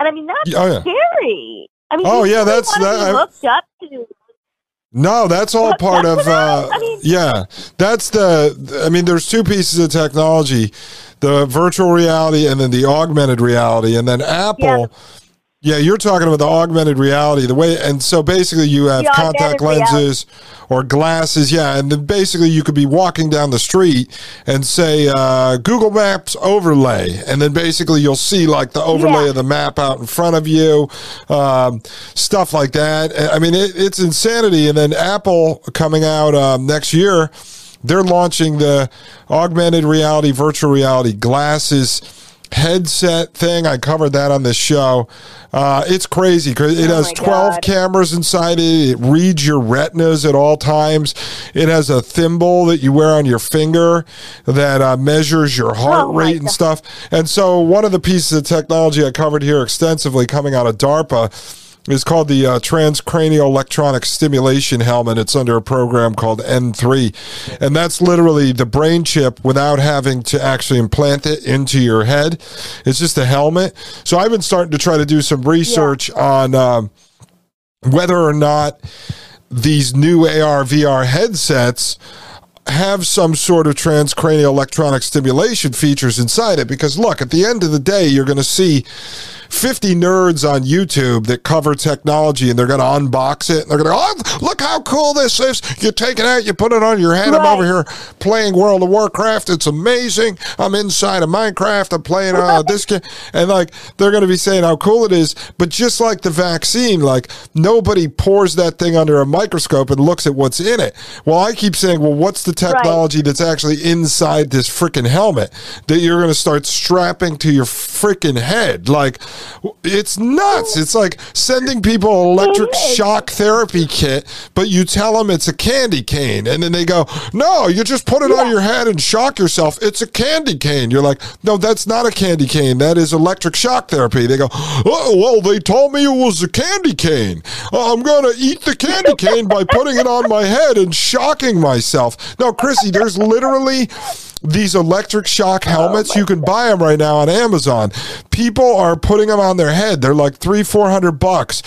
And I mean, that's Oh, yeah. scary. I mean, Oh, yeah, that's- that- I- looked up to. No, that's all That's part of. Uh, I mean- yeah, that's the. I mean, there's two pieces of technology: the virtual reality and then the augmented reality. And then Apple. Yeah, you're talking about the augmented reality, the way, and so basically you have The contact augmented reality. lenses or glasses, yeah, and then basically you could be walking down the street and say uh, Google Maps overlay, and then basically you'll see like the overlay Yeah. of the map out in front of you, um, stuff like that. I mean, it, it's insanity. And then Apple coming out um, next year, they're launching the augmented reality, virtual reality glasses headset thing. I covered that on this show. Uh, it's crazy because it Oh has my 12 God. cameras inside it. It reads your retinas at all times. It has a thimble that you wear on your finger that uh, measures your heart Oh rate and God. stuff. And so, one of the pieces of technology I covered here extensively coming out of DARPA is called the uh, transcranial electronic stimulation helmet. It's under a program called N3. And that's literally the brain chip without having to actually implant it into your head. It's just a helmet. So I've been starting to try to do some research on um, whether or not these new AR VR headsets have some sort of transcranial electronic stimulation features inside it because look at the end of the day you're going to see 50 nerds on YouTube that cover technology and they're going to unbox it and they're going to go, oh, look how cool this is. You take it out, you put it on your head. I'm over here playing World of Warcraft. It's amazing. I'm inside of Minecraft. I'm playing uh, this game. And like, they're going to be saying how cool it is. But just like the vaccine, like nobody pours that thing under a microscope and looks at what's in it. Well, I keep saying, well, what's the technology that's actually inside this freaking helmet that you're going to start strapping to your freaking head? Like, it's nuts. It's like sending people an electric shock therapy kit, but you tell them it's a candy cane. And then they go, no, you just put it on your head and shock yourself. It's a candy cane. You're like, no, that's not a candy cane. That is electric shock therapy. They go, oh, well, they told me it was a candy cane. Uh, I'm going to eat the candy cane by putting it on my head and shocking myself. No, Chrissy, there's literally these electric shock helmets you can buy them right now on amazon. People are putting them on their head. They're like three four hundred bucks.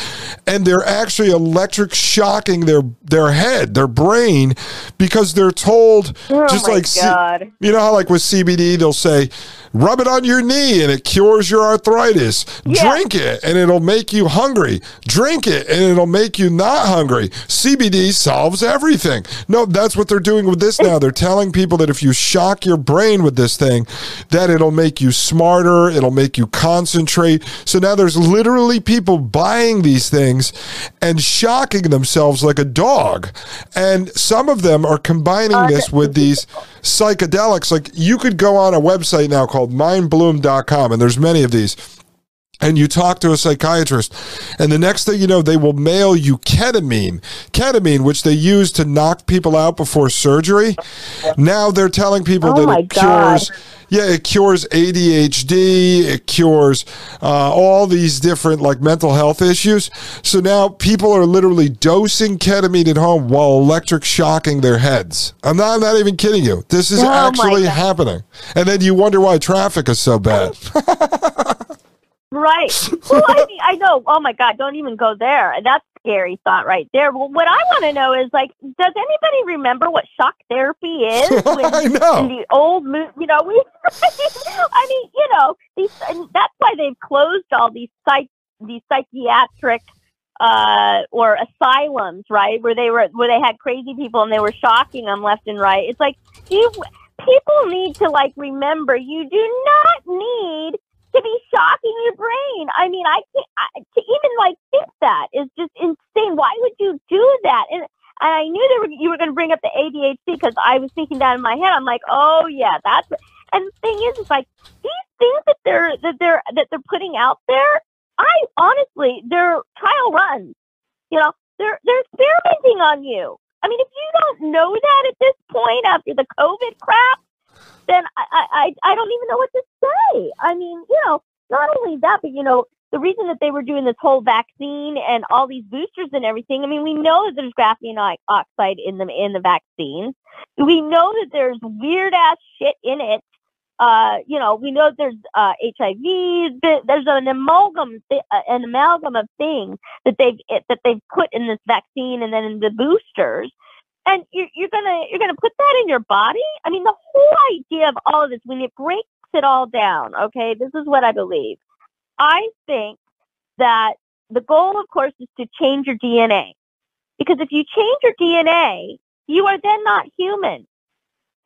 And they're actually electric shocking their their head their brain because they're told Oh just like God. you know how like with cbd they'll say rub it on your knee and it cures your arthritis. Yeah. drink it and it'll make you hungry. Drink it and it'll make you not hungry. Cbd solves everything. No that's what they're doing with this now. They're telling people that if you shock your brain with this thing that it'll make you smarter it'll make you concentrate. So now there's literally people buying these things and shocking themselves like a dog. And some of them are combining Uh, this with these psychedelics. Like you could go on a website now called mindbloom.com and there's many of these and you talk to a psychiatrist, and the next thing you know, they will mail you ketamine. Ketamine, which they use to knock people out before surgery. Now they're telling people Oh that it cures. Yeah, it cures ADHD. It cures uh, all these different like mental health issues. So now people are literally dosing ketamine at home while electric shocking their heads. I'm not, I'm not even kidding you. This is Oh actually happening. And then you wonder why traffic is so bad. Right. Well, I mean, I know. Oh my God! Don't even go there. That's a scary thought right there. Well, what I want to know is like, does anybody remember what shock therapy is? When, I know. In the old, you know, we. I mean, you know, these. And that's why they've closed all these psych, these psychiatric. Uh, or asylums, right? Where they were, where they had crazy people and they were shocking them left and right. It's like you, people need to like remember you do not need to be shocking your brain. I mean, I can't I, to even like think that is just insane. Why would you do that? And and I knew were, you were going to bring up the ADHD because I was thinking that in my head. I'm like, oh yeah, that's. And the thing is, it's like these things that they're that they're that they're putting out there. I honestly, they're trial runs. You know, they're they're experimenting on you. I mean, if you don't know that at this point after the COVID crap, then I, I, I don't even know what to say. I mean, you know, not only that, but you know, the reason that they were doing this whole vaccine and all these boosters and everything. I mean, we know that there's graphene oxide in them in the vaccines. We know that there's weird ass shit in it. Uh, you know, we know there's uh, HIV. There's an amalgam, uh, an amalgam of things that they've that they've put in this vaccine and then in the boosters and you're, you're gonna you're gonna put that in your body. I mean, the whole idea of all of this, when it breaks it all down, okay, this is what I believe. I think that the goal, of course, is to change your DNA, because if you change your DNA, you are then not human,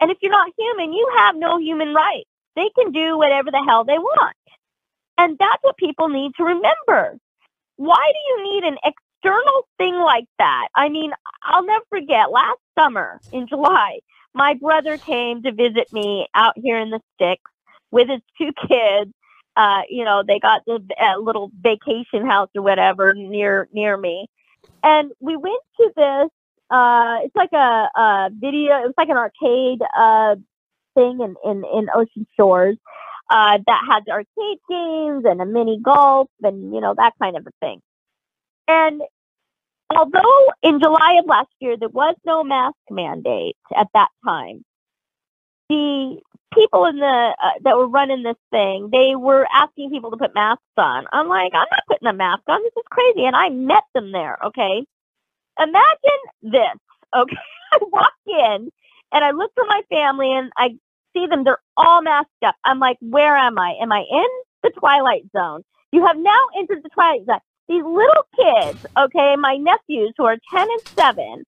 and if you're not human, you have no human rights. They can do whatever the hell they want, and that's what people need to remember. Why do you need an external thing like that. I mean, I'll never forget last summer in July, my brother came to visit me out here in the sticks with his two kids. Uh, you know, they got the uh, little vacation house or whatever near near me, and we went to this. Uh, it's like a, a video. It was like an arcade uh, thing in, in in Ocean Shores uh, that had arcade games and a mini golf and you know that kind of a thing. And although in July of last year there was no mask mandate at that time, the people in the uh, that were running this thing, they were asking people to put masks on. I'm like, I'm not putting a mask on. This is crazy. And I met them there. Okay, imagine this. Okay, I walk in and I look for my family and I see them. They're all masked up. I'm like, where am I? Am I in the twilight zone? You have now entered the twilight zone these little kids, okay, my nephews who are 10 and 7,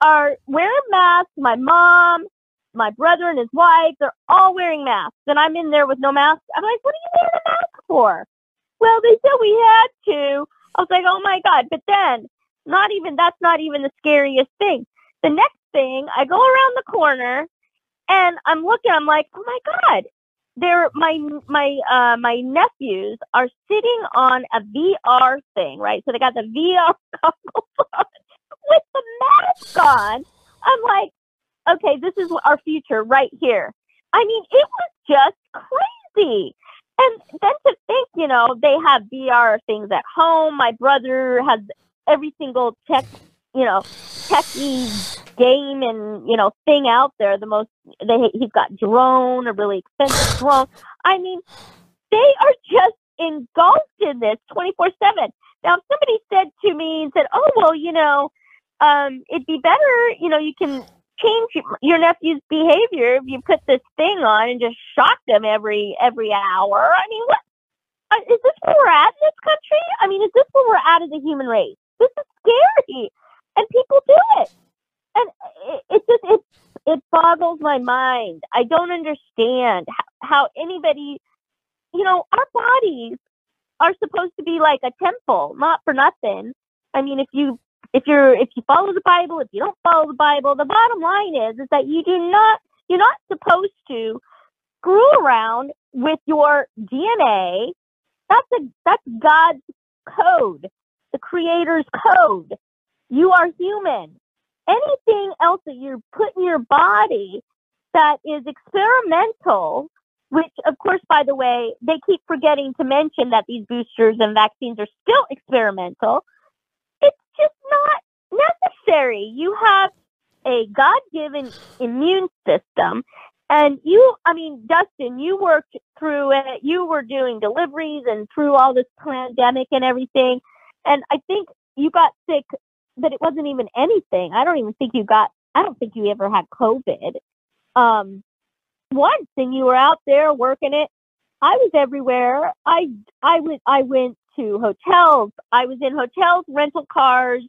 are wearing masks. My mom, my brother and his wife, they're all wearing masks. And I'm in there with no mask. I'm like, what are you wearing a mask for? Well, they said we had to. I was like, oh my God. But then, not even, that's not even the scariest thing. The next thing, I go around the corner and I'm looking, I'm like, oh my God, they're my my uh my nephews are sitting on a VR thing, right? So they got the VR goggles on with the mask on. I'm like, okay, this is our future right here. I mean, it was just crazy. And then to think, you know, they have VR things at home. My brother has every single tech, you know, techie game and you know thing out there. The most they he's got drone, a really expensive drone. I mean, they are just engulfed in this twenty four seven. Now, if somebody said to me and said, "Oh well, you know, um, it'd be better, you know, you can change your nephew's behavior if you put this thing on and just shock them every every hour." I mean, what uh, this where we're at in this country? I mean, is this where we're at as a human race? This is scary, and people do it and it, it just it it boggles my mind. I don't understand how, how anybody, you know, our bodies are supposed to be like a temple, not for nothing. I mean, if you if you're if you follow the Bible, if you don't follow the Bible, the bottom line is is that you do not you're not supposed to screw around with your DNA. That's a that's God's code, the Creator's code. You are human anything else that you put in your body that is experimental, which, of course, by the way, they keep forgetting to mention that these boosters and vaccines are still experimental. It's just not necessary. You have a God given immune system. And you, I mean, Dustin, you worked through it. You were doing deliveries and through all this pandemic and everything. And I think you got sick but it wasn't even anything. I don't even think you got. I don't think you ever had COVID. Um, once, and you were out there working it. I was everywhere. I I went I went to hotels. I was in hotels, rental cars.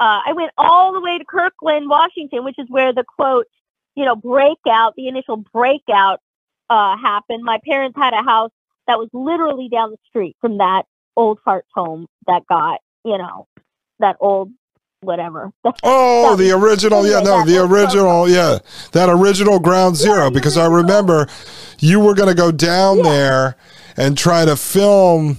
Uh, I went all the way to Kirkland, Washington, which is where the quote, you know, breakout, the initial breakout uh, happened. My parents had a house that was literally down the street from that old farts home that got, you know, that old whatever. Oh, the original, yeah, no, the original, yeah, that original Ground Zero. Because I remember you were going to go down yeah. there and try to film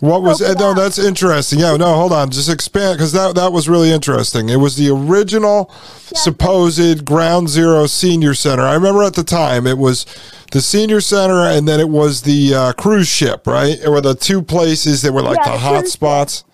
What was? Scope no, that's interesting. Yeah, no, hold on. Just expand because that that was really interesting. It was the original supposed Ground Zero Senior Center. I remember at the time it was the Senior Center, and then it was the uh, cruise ship. Right? It were the two places that were like Yeah, the hot spots.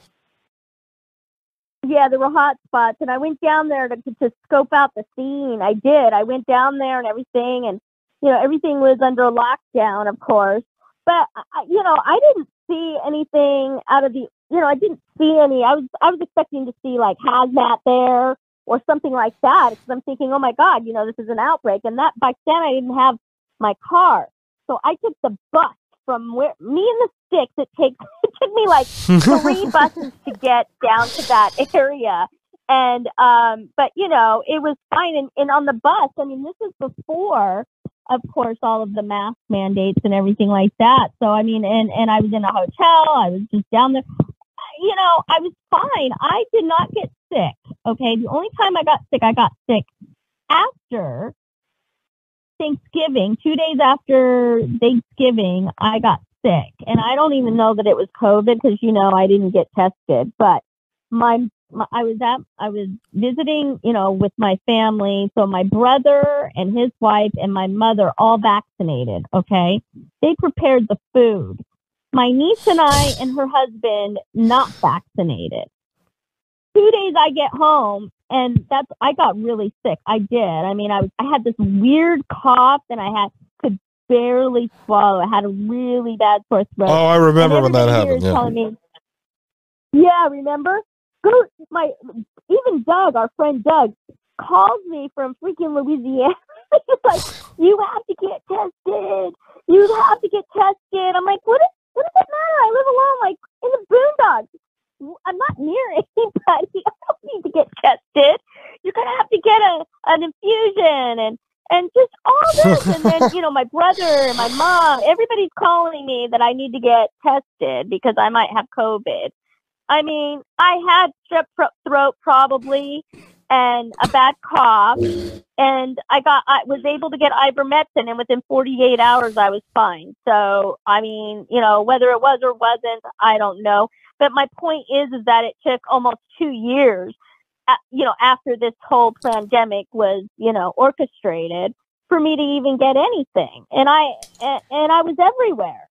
Yeah, there were hot spots, and I went down there to, to scope out the scene. I did. I went down there and everything, and you know everything was under lockdown, of course. But you know, I didn't see anything out of the. You know, I didn't see any. I was I was expecting to see like hazmat there or something like that because I'm thinking, oh my god, you know, this is an outbreak, and that back then I didn't have my car, so I took the bus from where me and the sticks. It takes it took me like three buses to get down to that area. And um, but you know, it was fine. And, and on the bus, I mean, this is before, of course, all of the mask mandates and everything like that. So I mean, and and I was in a hotel. I was just down there. You know, I was fine. I did not get sick. Okay, the only time I got sick, I got sick after Thanksgiving. Two days after Thanksgiving, I got sick, and I don't even know that it was COVID because you know I didn't get tested. But my, my I was at I was visiting, you know, with my family. So my brother and his wife and my mother all vaccinated. Okay, they prepared the food. My niece and I and her husband not vaccinated. Two days I get home and that's I got really sick. I did. I mean, I was I had this weird cough and I had barely swallow. I had a really bad sore throat. Oh, I remember when that happened. Yeah. telling me, yeah, remember? Go, my even Doug, our friend Doug, calls me from freaking Louisiana. He's like, you have to get tested. You have to get tested. I'm like, what? Is, what does it matter? I live alone, like in the boondocks. I'm not near anybody. I don't need to get tested. You're gonna have to get a an infusion and and just all this. and then you know, my brother and my mom, everybody's calling me that I need to get tested because I might have COVID. I mean, I had strep pro- throat probably and a bad cough, and I got I was able to get ivermectin, and within 48 hours I was fine. So I mean, you know, whether it was or wasn't, I don't know. But my point is, is that it took almost two years, you know, after this whole pandemic was, you know, orchestrated for me to even get anything, and I and, I was everywhere,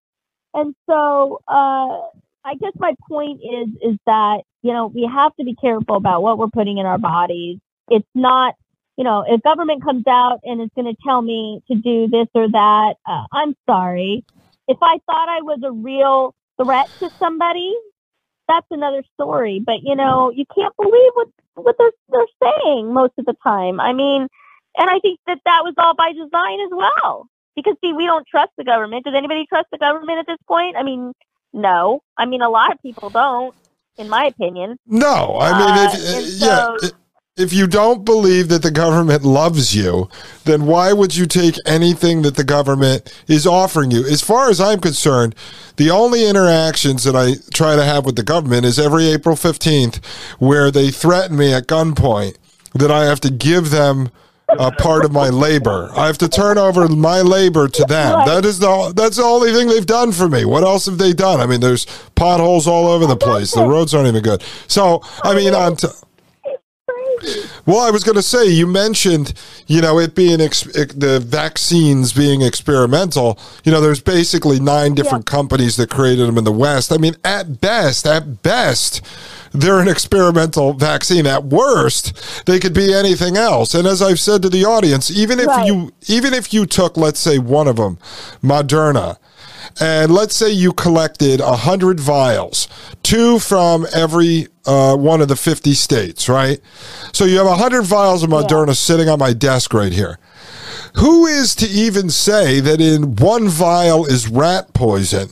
and so. uh I guess my point is is that you know we have to be careful about what we're putting in our bodies. It's not you know if government comes out and is going to tell me to do this or that, uh, I'm sorry. If I thought I was a real threat to somebody, that's another story. But you know you can't believe what what they're they're saying most of the time. I mean, and I think that that was all by design as well. Because see, we don't trust the government. Does anybody trust the government at this point? I mean, no. I mean, a lot of people don't, in my opinion. No, I mean, Uh, if, yeah, so- if you don't believe that the government loves you, then why would you take anything that the government is offering you? As far as I'm concerned, the only interactions that I try to have with the government is every April 15th, where they threaten me at gunpoint that I have to give them a part of my labor. I have to turn over my labor to them. That is the that's the only thing they've done for me. What else have they done? I mean, there's potholes all over the place. The roads aren't even good. So, I mean, on t-. well, I was going to say you mentioned, you know, it being ex- the vaccines being experimental. You know, there's basically nine different companies that created them in the West. I mean, at best, at best, they're an experimental vaccine. At worst, they could be anything else. And as I've said to the audience, even if Right. you even if you took, let's say, one of them, Moderna, and let's say you collected 100 vials, two from every uh, one of the 50 states, right? So you have 100 vials of Moderna sitting on my desk right here. Who is to even say that in one vial is rat poison,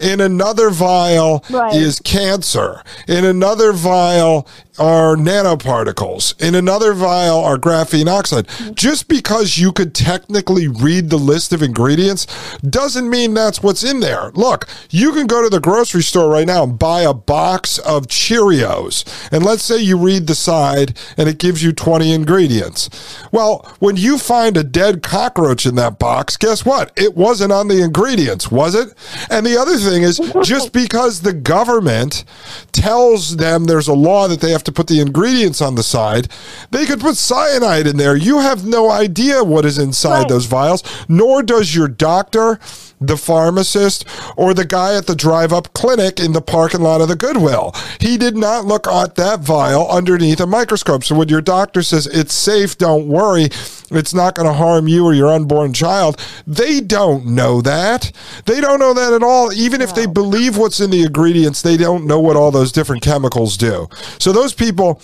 in another vial Right. is cancer, in another vial are nanoparticles. In another vial are graphene oxide. Just because you could technically read the list of ingredients doesn't mean that's what's in there. Look, you can go to the grocery store right now and buy a box of Cheerios. And let's say you read the side and it gives you 20 ingredients. Well, when you find a dead cockroach in that box, guess what? It wasn't on the ingredients, was it? And the other thing is just because the government tells them there's a law that they have to put the ingredients on the side, they could put cyanide in there. You have no idea what is inside Right. those vials, nor does your doctor, the pharmacist, or the guy at the drive up clinic in the parking lot of the Goodwill. He did not look at that vial underneath a microscope. So when your doctor says it's safe, don't worry, it's not going to harm you or your unborn child, they don't know that. They don't know that at all. Even if they believe what's in the ingredients, they don't know what all those different chemicals do. So those people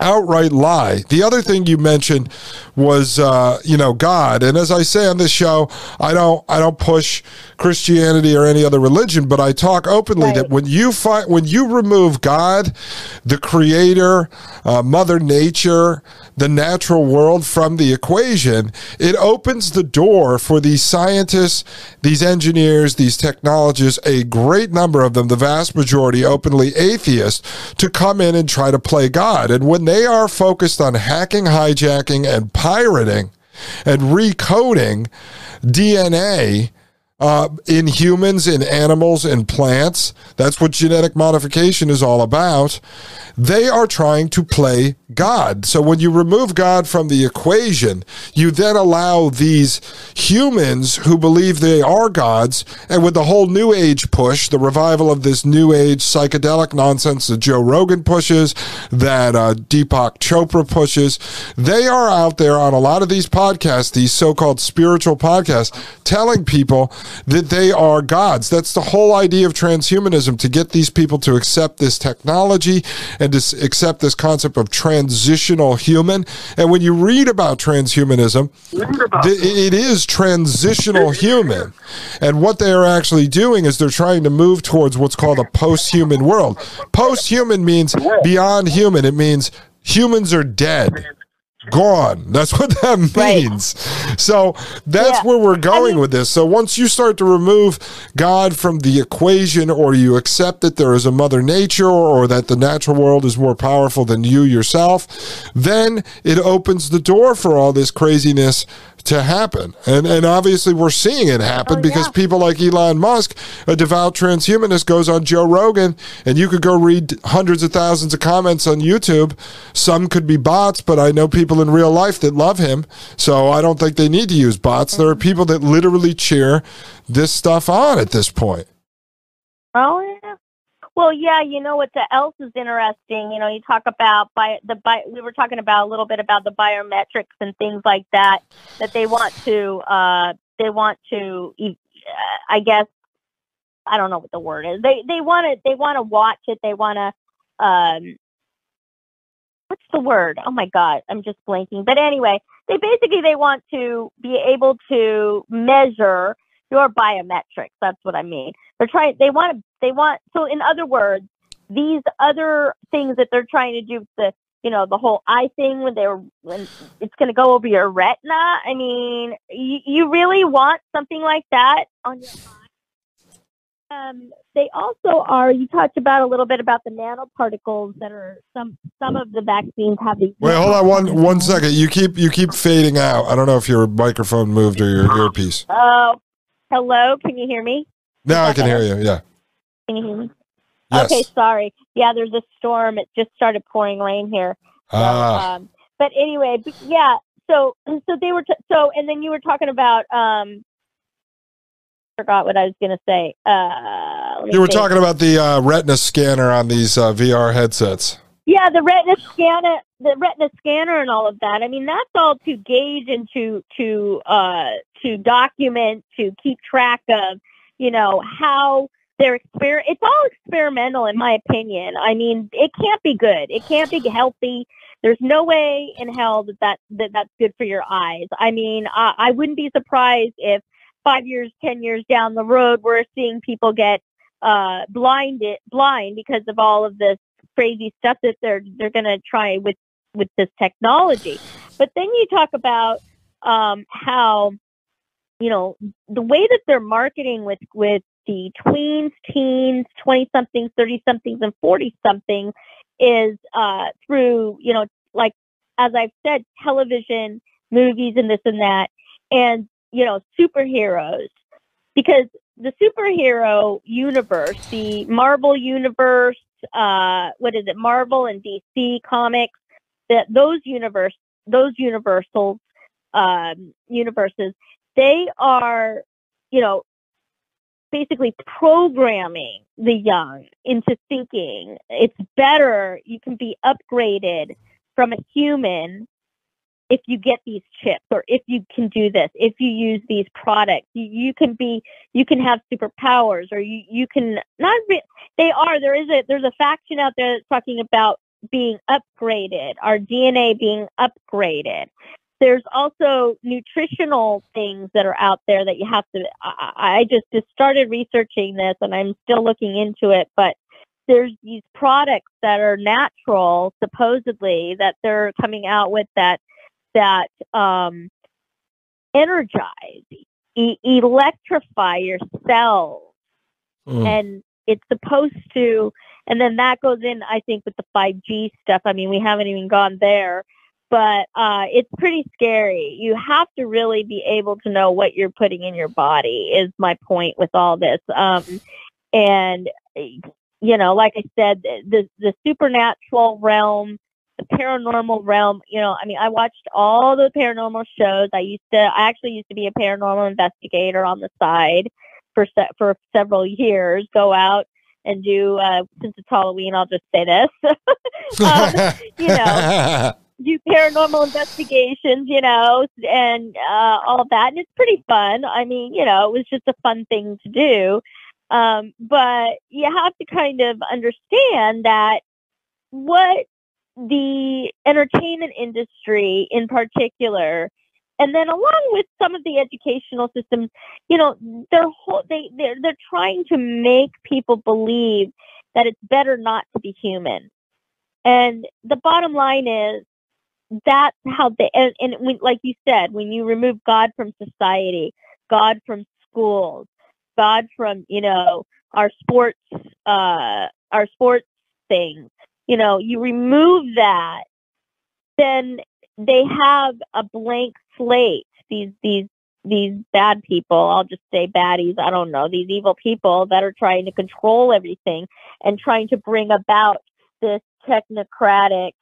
outright lie. The other thing you mentioned was uh, you know God, and as I say on this show, I don't I don't push Christianity or any other religion, but I talk openly Right. that when you find when you remove God, the Creator, uh, Mother Nature, the natural world from the equation, it opens the door for these scientists, these engineers, these technologists, a great number of them, the vast majority openly atheists, to come in and try to play God. And when they are focused on hacking, hijacking, and pirating and recoding DNA, uh, in humans, in animals, in plants. That's what genetic modification is all about. They are trying to play God. So when you remove God from the equation, you then allow these humans who believe they are gods, and with the whole New Age push, the revival of this New Age psychedelic nonsense that Joe Rogan pushes, that uh, Deepak Chopra pushes, they are out there on a lot of these podcasts, these so called spiritual podcasts, telling people that they are gods. That's the whole idea of transhumanism to get these people to accept this technology and to accept this concept of transitional human. And when you read about transhumanism, th- it is transitional human. And what they are actually doing is they're trying to move towards what's called a post human world. Post human means beyond human, it means humans are dead. Gone. That's what that Right. means. So that's Yeah. where we're going mean- with this. So once you start to remove God from the equation or you accept that there is a mother nature or that the natural world is more powerful than you yourself, then it opens the door for all this craziness to happen. And and obviously we're seeing it happen Oh, because yeah. people like Elon Musk, a devout transhumanist, goes on Joe Rogan, and you could go read hundreds of thousands of comments on YouTube. Some could be bots, but I know people in real life that love him, so I don't think they need to use bots. There are mm-hmm. people that literally cheer this stuff on at this point. Oh yeah. Well, yeah. You know what else is interesting? You know, you talk about bi- the bi- we were talking about a little bit about the biometrics and things like that that they want to uh, they want to uh, I guess I don't know what the word is. They they want to they want to watch it. They want to um, what's the word? Oh my god, I'm just blanking. But anyway, they basically they want to be able to measure your biometrics. That's what I mean. They're trying. They want to. They want. So in other words, these other things that they're trying to do, the you know the whole eye thing when they're when it's going to go over your retina. I mean, you, you really want something like that on your eye. Um, they also are. You talked about a little bit about the nanoparticles that are some some of the vaccines have these. Wait, hold on one one second. You keep you keep fading out. I don't know if your microphone moved or your earpiece. Oh, hello. Can you hear me? Now I can hear you. Yeah. Can you hear me? Yes. Okay, sorry. Yeah, there's a storm. It just started pouring rain here. Ah. um, but anyway, but yeah. So, so they were. T- so, and then you were talking about. Um, forgot what I was going to say. Uh, You were think. talking about the uh, retina scanner on these uh, VR headsets. Yeah, the retina scanner, the retina scanner, and all of that. I mean, that's all to gauge and to to uh, to document, to keep track of, you know, how they're exper. It's all experimental, in my opinion. I mean, it can't be good. It can't be healthy. There's no way in hell that that, that that's good for your eyes. I mean, I, I wouldn't be surprised if five years, ten years down the road, we're seeing people get uh, blinded, blind because of all of this crazy stuff that they're they're going to try with with this technology. But then you talk about um, how you know the way that they're marketing with with the tweens, teens, twenty somethings, thirty somethings, and forty somethings is uh, through you know like as I've said, television, movies, and this and that, and you know superheroes. Because the superhero universe, the Marvel universe, uh, what is it, Marvel and DC comics, that those universe, those universal um, universes, they are, you know, basically programming the young into thinking it's better. You can be upgraded from a human if you get these chips or if you can do this, if you use these products, you, you can be, you can have superpowers or you, you can not, re- they are, there is a, there's a faction out there that's talking about being upgraded, our DNA being upgraded. There's also nutritional things that are out there that you have to, I, I just, just started researching this and I'm still looking into it, but there's these products that are natural, supposedly, that they're coming out with that that um, energize, e- electrify your cells. Mm. And it's supposed to, and then that goes in, I think, with the 5G stuff. I mean, we haven't even gone there, but uh, it's pretty scary. You have to really be able to know what you're putting in your body, is my point with all this. Um, and, you know, like I said, the, the supernatural realm the paranormal realm. You know, I mean, I watched all the paranormal shows. I used to, I actually used to be a paranormal investigator on the side for se- for several years. Go out and do. Uh, since it's Halloween, I'll just say this. um, you know. do paranormal investigations, you know, and uh, all that. And it's pretty fun. I mean, you know, it was just a fun thing to do. Um, but you have to kind of understand that what the entertainment industry in particular and then along with some of the educational systems you know they're whole, they they're, they're trying to make people believe that it's better not to be human and the bottom line is that's how they and, and when, like you said when you remove god from society god from schools god from you know our sports uh our sports things you know, you remove that, then they have a blank slate. These these these bad people, I'll just say baddies, I don't know, these evil people that are trying to control everything and trying to bring about this technocratic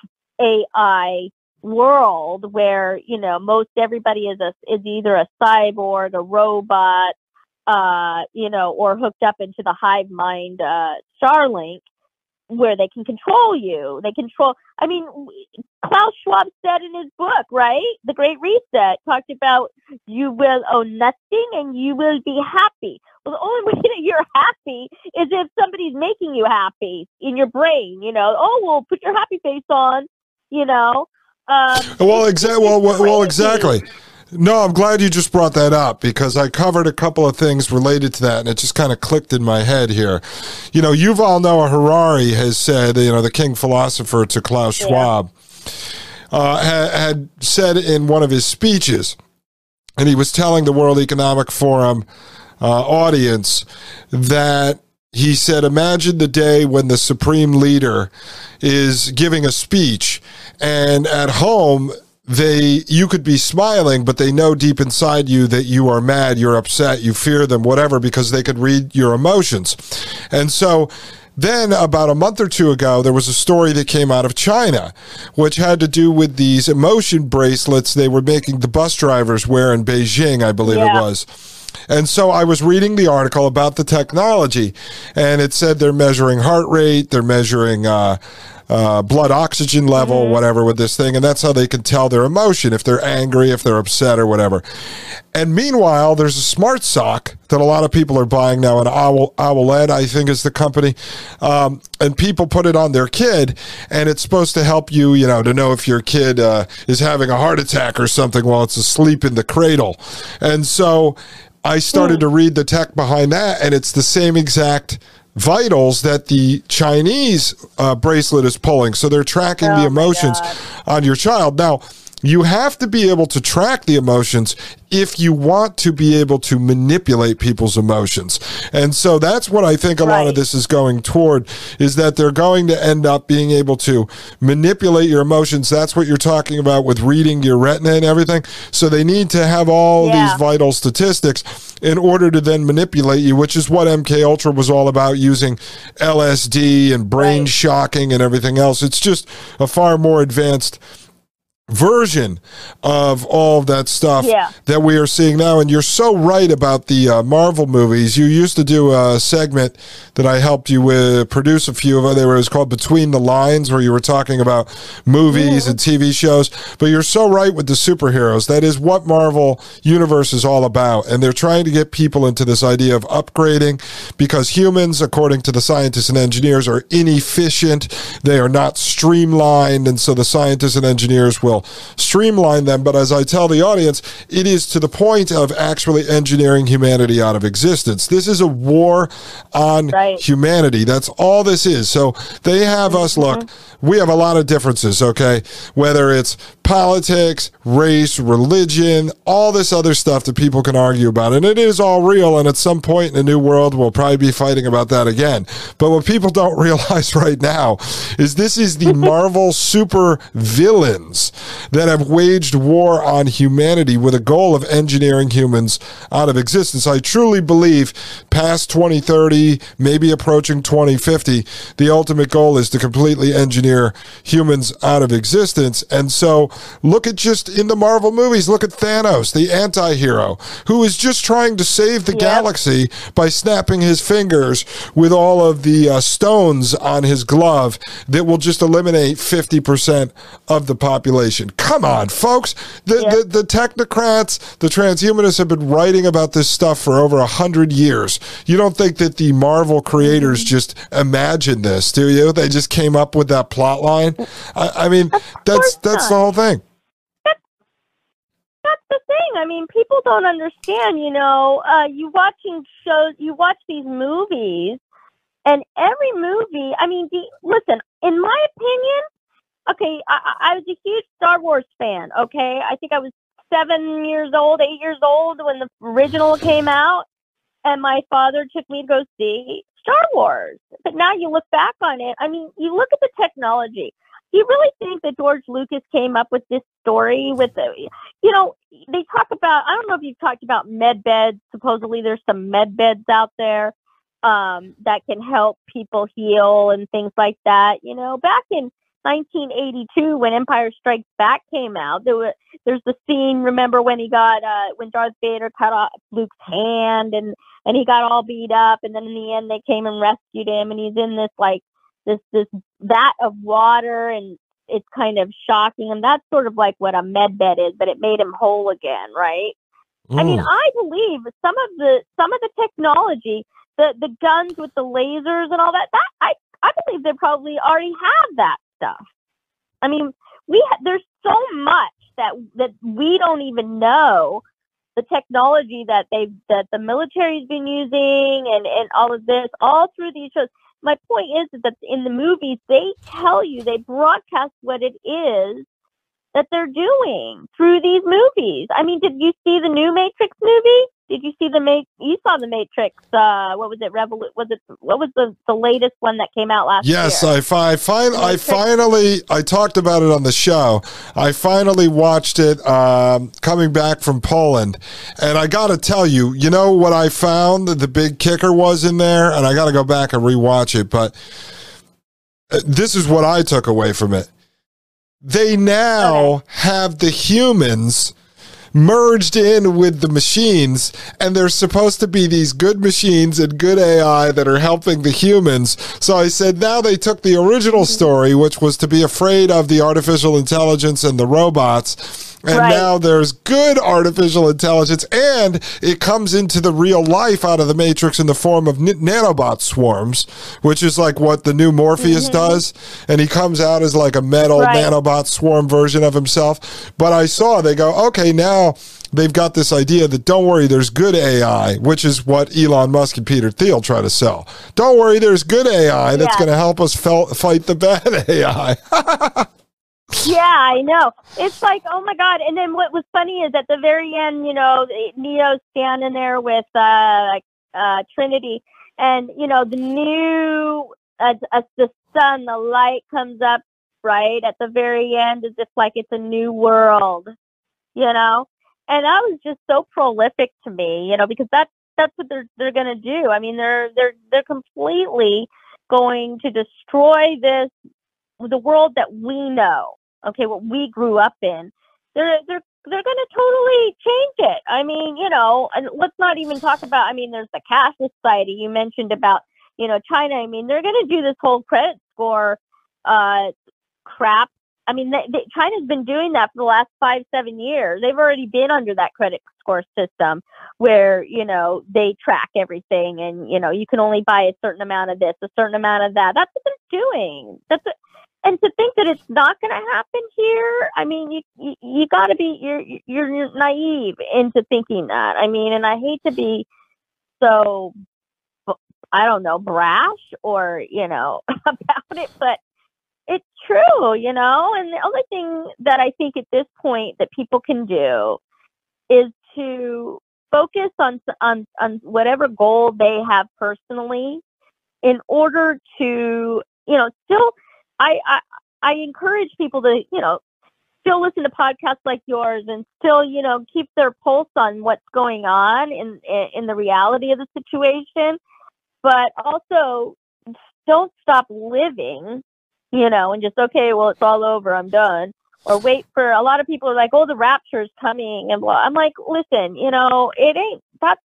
AI world where, you know, most everybody is a is either a cyborg, a robot, uh, you know, or hooked up into the hive mind uh Starlink where they can control you. They control. I mean, Klaus Schwab said in his book, right, The Great Reset, talked about you will own nothing and you will be happy. Well, the only way that you're happy is if somebody's making you happy in your brain. You know, oh, well, put your happy face on. You know. Um, well, exactly. Well, well, exactly. No, I'm glad you just brought that up because I covered a couple of things related to that and it just kind of clicked in my head here. You know, Yuval Noah Harari has said, you know, the king philosopher to Klaus Schwab, yeah. uh, had, had said in one of his speeches, and he was telling the World Economic Forum uh, audience that he said, Imagine the day when the supreme leader is giving a speech, and at home, they you could be smiling but they know deep inside you that you are mad you're upset you fear them whatever because they could read your emotions and so then, about a month or two ago, there was a story that came out of China, which had to do with these emotion bracelets they were making the bus drivers wear in Beijing, I believe yeah. it was. And so I was reading the article about the technology, and it said they're measuring heart rate, they're measuring uh, uh, blood oxygen level, mm-hmm. whatever, with this thing. And that's how they can tell their emotion, if they're angry, if they're upset, or whatever. And meanwhile, there's a smart sock that a lot of people are buying now, an Owl, Owlet, I think is the company. Um, and people put it on their kid, and it's supposed to help you, you know, to know if your kid uh, is having a heart attack or something while it's asleep in the cradle. And so I started mm. to read the tech behind that, and it's the same exact vitals that the Chinese uh, bracelet is pulling. So they're tracking Oh the emotions on your child. Now, you have to be able to track the emotions if you want to be able to manipulate people's emotions. And so that's what I think a lot of this is going toward is that they're going to end up being able to manipulate your emotions. That's what you're talking about with reading your retina and everything. So they need to have all Yeah. these vital statistics in order to then manipulate you, which is what MK Ultra was all about using LSD and brain Right. shocking and everything else. It's just a far more advanced version of all of that stuff Yeah. that we are seeing now. And you're so right about the uh, Marvel movies. You used to do a segment that I helped you with produce a few of. They were it was called Between the Lines, where you were talking about movies and TV shows. But you're so right with the superheroes. That is what Marvel Universe is all about. And they're trying to get people into this idea of upgrading because humans, according to the scientists and engineers, are inefficient. They are not streamlined. And so the scientists and engineers will streamline them. But as I tell the audience, it is to the point of actually engineering humanity out of existence. This is a war on Right. humanity. That's all this is. So they have us mm-hmm. look, we have a lot of differences, okay? Whether it's politics, race, religion, all this other stuff that people can argue about. And it is all real. And at some point in the new world, we'll probably be fighting about that again. But what people don't realize right now is this is the Marvel super villains that have waged war on humanity with a goal of engineering humans out of existence. I truly believe past 2030, maybe approaching 2050, the ultimate goal is to completely engineer humans out of existence. And so look at just in the Marvel movies, look at Thanos, the anti hero, who is just trying to save the Yep. galaxy by snapping his fingers with all of the uh, stones on his glove that will just eliminate 50% of the population. Come on, folks. The, Yep. the, the technocrats, the transhumanists have been writing about this stuff for over a hundred years. You don't think that the Marvel creators Mm-hmm. just imagined this, do you? They just came up with that plot line. I, I mean, that's that's the whole thing. that's the thing. I mean, people don't understand. You know, uh, you watching shows, you watch these movies, and every movie. I mean, the, listen. In my opinion, okay, I, I was a huge Star Wars fan. Okay, I think I was seven years old, eight years old when the original came out, and my father took me to go see Star Wars. But now you look back on it. I mean, you look at the technology. Do you really think that George Lucas came up with this story with the, you know, they talk about, I don't know if you've talked about med beds. Supposedly there's some med beds out there um, that can help people heal and things like that. You know, back in 1982 when Empire Strikes Back came out, there was, there's the scene, remember when he got, uh, when Darth Vader cut off Luke's hand and, and he got all beat up and then in the end they came and rescued him and he's in this like, this, this vat of water and it's kind of shocking and That's sort of like what a med bed is, but it made him whole again, right? I mean, Mm. I believe some of the some of the technology, the the guns with the lasers and all that. That I I believe they probably already have that stuff. I mean, we ha- there's so much that that we don't even know the technology that they that the military's been using and and all of this all through these shows. My point is that in the movies they tell you they broadcast what it is that they're doing through these movies. I mean, did you see the new Matrix movie? Did you see the Ma- You saw the Matrix? Uh, what was it? Revolu- Was it? What was the the latest one that came out last Yes, year? I, fi- I, fin- I finally, I talked about it on the show. I finally watched it um, coming back from Poland. And I got to tell you, you know what I found that the big kicker was in there? And I got to go back and rewatch it. But uh, this is what I took away from it. They now Okay. have the humans merged in with the machines and there's supposed to be these good machines and good AI that are helping the humans. So I said now they took the original mm-hmm. story which was to be afraid of the artificial intelligence and the robots and Right. now there's good artificial intelligence and it comes into the real life out of the matrix in the form of n- nanobot swarms which is like what the new Morpheus mm-hmm. does and he comes out as like a metal Right. nanobot swarm version of himself but I saw they go okay now they've got this idea that don't worry, there's good AI, which is what Elon Musk and Peter Thiel try to sell. Don't worry, there's good AI that's Yeah. going to help us fel- fight the bad AI. Yeah, I know. It's like, oh my god! And then what was funny is at the very end, you know, Neo's standing there with uh, uh, Trinity, and you know, the new uh, uh, the sun, the light comes up right at the very end, as if like it's a new world, you know. And that was just so prolific to me, you know, because that's that's what they're they're gonna do. I mean, they're they're they're completely going to destroy this the world that we know, okay, what we grew up in, they're they're they're going to totally change it. I mean, you know, and let's not even talk about. I mean, there's the cash society you mentioned about, you know, China. I mean, they're going to do this whole credit score uh, crap. I mean, they, they, China's been doing that for the last five, seven years. They've already been under that credit score system where, you know, they track everything and, you know, you can only buy a certain amount of this, a certain amount of that. That's what they're doing. That's what, and to think that it's not going to happen here, I mean, you you, you got to be you're, you're naive into thinking that. I mean, and I hate to be so I don't know brash or you know about it, but it's true, you know. And the only thing that I think at this point that people can do is to focus on on on whatever goal they have personally in order to you know still I, I I encourage people to, you know, still listen to podcasts like yours and still, you know, keep their pulse on what's going on in in the reality of the situation, but also don't stop living, you know, and just okay, well, it's all over, I'm done. Or wait for a lot of people are like, oh, the rapture's coming, and blah. I'm like, listen, you know, it ain't. That's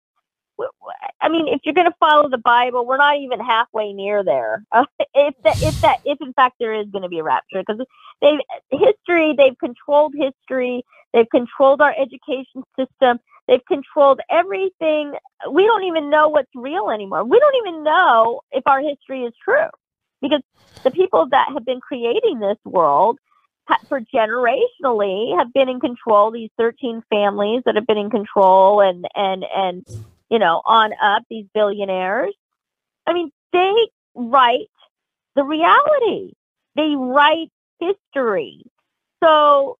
I mean, if you're going to follow the Bible, we're not even halfway near there. Uh, if that, if that, if in fact there is going to be a rapture, because they've history, they've controlled history, they've controlled our education system, they've controlled everything. We don't even know what's real anymore. We don't even know if our history is true, because the people that have been creating this world for generationally have been in control. These 13 families that have been in control, and and and you know, on up, these billionaires. I mean, they write the reality. They write history. So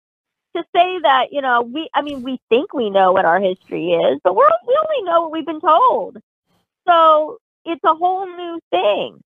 to say that, you know, we, I mean, we think we know what our history is, but we're, we only know what we've been told. So it's a whole new thing.